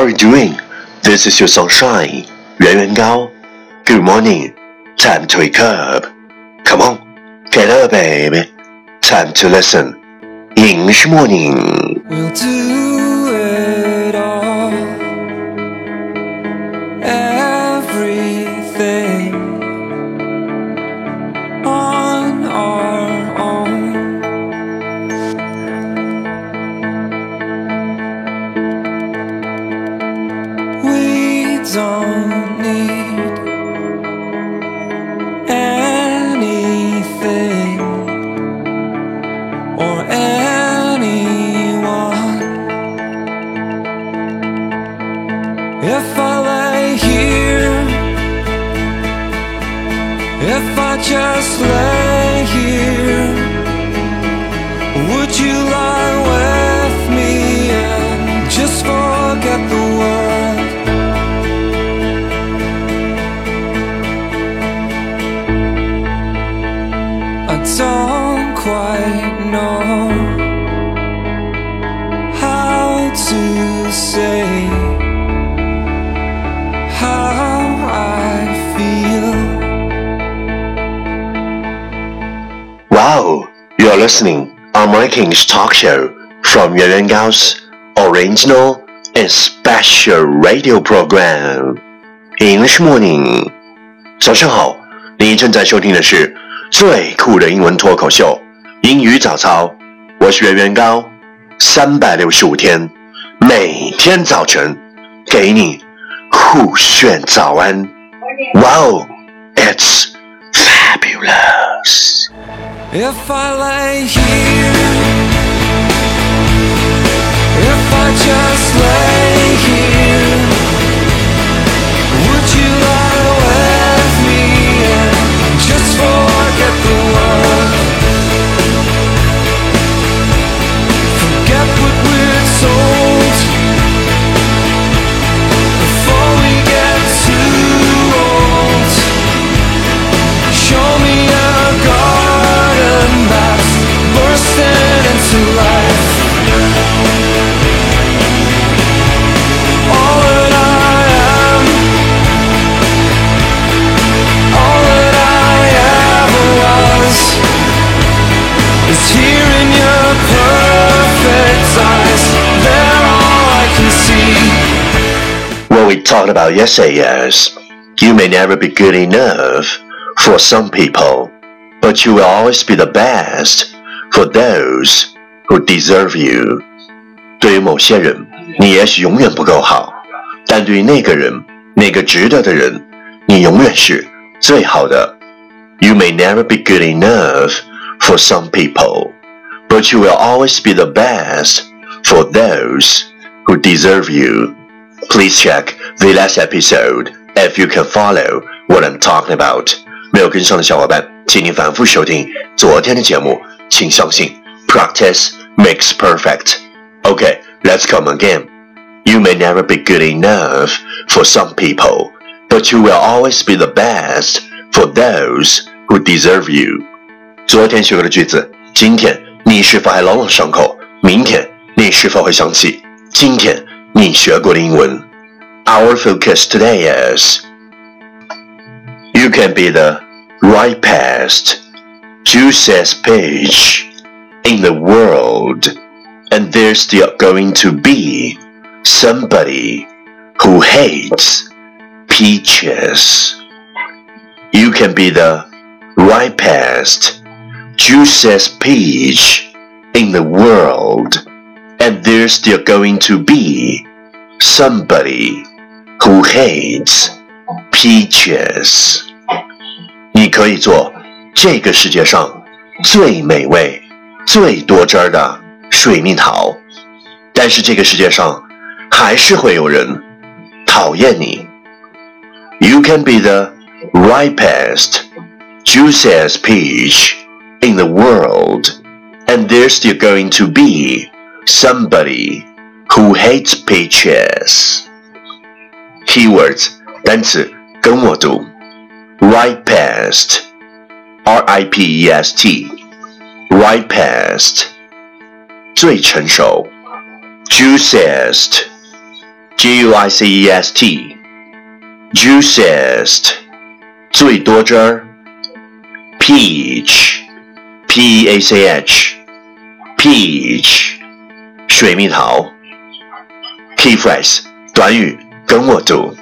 How are you doing? This is your sunshine, Yuan Yuan Gao. Good morning. Time to wake up. Come on, get up, baby. Time to listen. English morning. We'll do. If I lay here, if I just lay here, would you lie with me and just forget the world? I don't listening on My King's Talk Show from Yuan Gao's original and special radio program English Morning。早上好，你正在收听的是最酷的英文脱口秀——英语早操。我是原原高，三百六十五天，每天早晨给你酷炫早安。Wow, it's fabulous! If I lay here, What we talked about yesterday is you may never be good enough for some people, but you will always be the best for those who deserve you. 对于某些人，你也许永远不够好，但对于那个人，那个值得的人，你永远是最好的。You may never be good enough for some people, but you will always be the best for those who deserve you. Please check the last episode if you can follow what I'm talking about. 没有跟上的小伙伴，请您反复收听昨天的节目。请相信，practice makes perfect. Okay, let's come again. You may never be good enough for some people, but you will always be the best for those who deserve you. 昨天学过的句子，今天你是否还朗朗上口？明天你是否会想起今天你学过的英文 ？Our focus today is you can be the ripest, juiciest peach in the world, and there's still going to be somebody who hates peaches. You can be the ripest, juiciest peach in the world, and there's still going to be somebody who hates peaches. 你可以做这个世界上最美味、最多汁儿的水蜜桃，但是这个世界上还是会有人讨厌你。You can be the ripest, juiciest peach in the world, and there's still going to be somebody who hates peaches. Keywords 单词跟我读，ripest, r i p e s t, ripest 最成熟，juiciest G U I C E S T。Juiciest，最多汁儿。Peach，P A C H，Peach，水蜜桃。Key phrase 短语， 跟我读。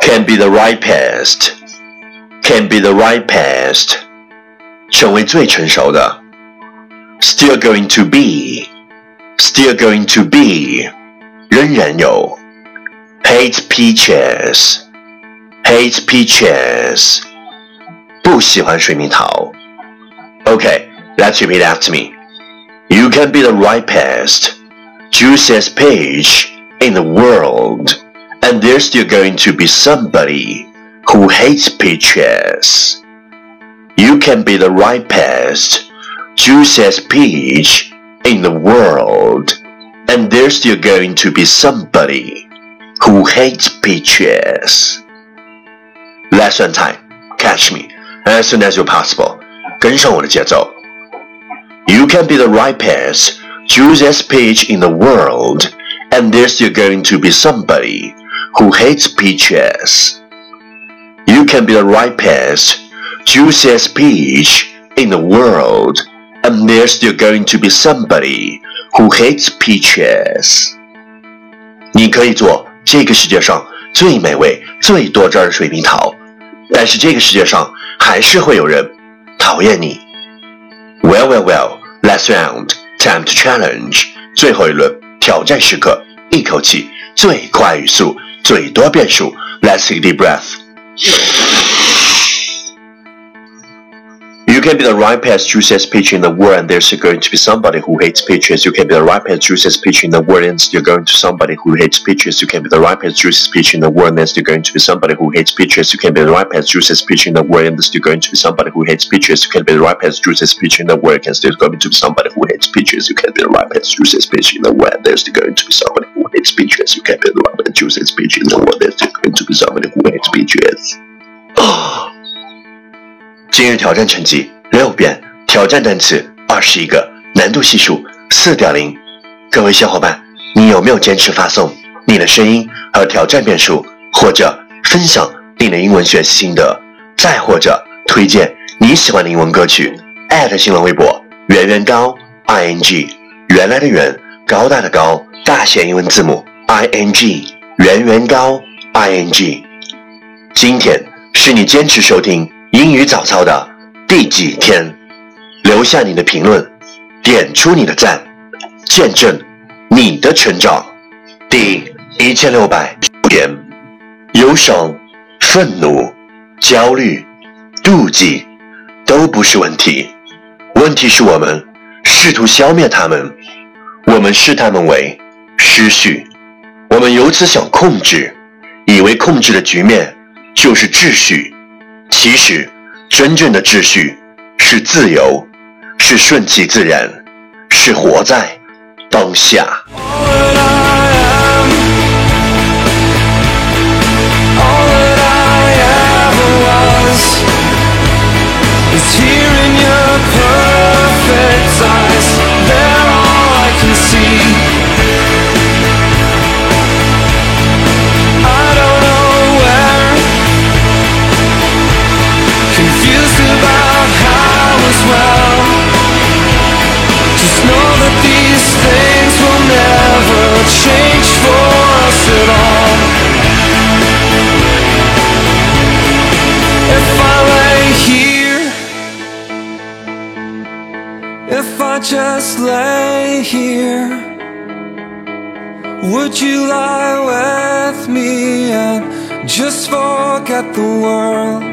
Can be the ripest，can be the ripest，成为最成熟的。Still going to be，still going to be，仍然有。Hate peaches，hate peaches，不喜欢水蜜桃。Okay, let's repeat after me. You can be the ripest juiciest peach in the world, and there's still going to be somebody who hates peaches. You can be the ripest, juiciest peach in the world, and there's still going to be somebody who hates peaches. Lesson time. Catch me as soon as you're possible. 跟上我的节奏。You can be the ripest juiciest peach in the world, and there's still going to be somebody who hates peaches. You can be the ripest, juiciest peach in the world, and there's still going to be somebody who hates peaches. 你可以做这个世界上最美味、最多汁的水蜜桃，但是这个世界上还是会有人讨厌你。Well, well, well. Last round. Time to challenge，最后一轮 挑战时刻，一口气最快语速，最多变数。Let's take a deep breath. You can be the ripest, juiciest peach in the world, and there's going to be somebody who hates peaches. You can be the ripest, juiciest peach in the world, and you're going to somebody who hates peaches. You can be the ripest, juiciest peach in the world, and there's still going to be somebody who hates peaches. You can be the ripest, juiciest peach in the world, and there's still going to be somebody who hates peaches. You can be the ripest, juiciest peach in the world, and still going to be somebody who hates peaches. You can be the ripest, juiciest peach in the world, and there's going to be somebody who hates peaches. You can be the ripest, juiciest peach in the world, and there's going to be somebody who hates peaches. 今日挑战成绩六遍，挑战单词二十一个，难度系数四点零。各位小伙伴，你有没有坚持发送你的声音和挑战遍数，或者分享你的英文学习心得，再或者推荐你喜欢的英文歌曲？艾特新浪微博圆圆高 i n g，原来的圆，高大的高，大写英文字母 i n g，圆圆高 i n g。今天是你坚持收听。英语早操的第几天？留下你的评论，点出你的赞，见证你的成长。第一千六百天，忧伤、愤怒、焦虑、妒忌都不是问题，问题是我们试图消灭他们，我们视他们为失序，我们由此想控制，以为控制的局面就是秩序。其实，真正的秩序是自由，是顺其自然，是活在当下。If I just lay here Would you lie with me and just forget the world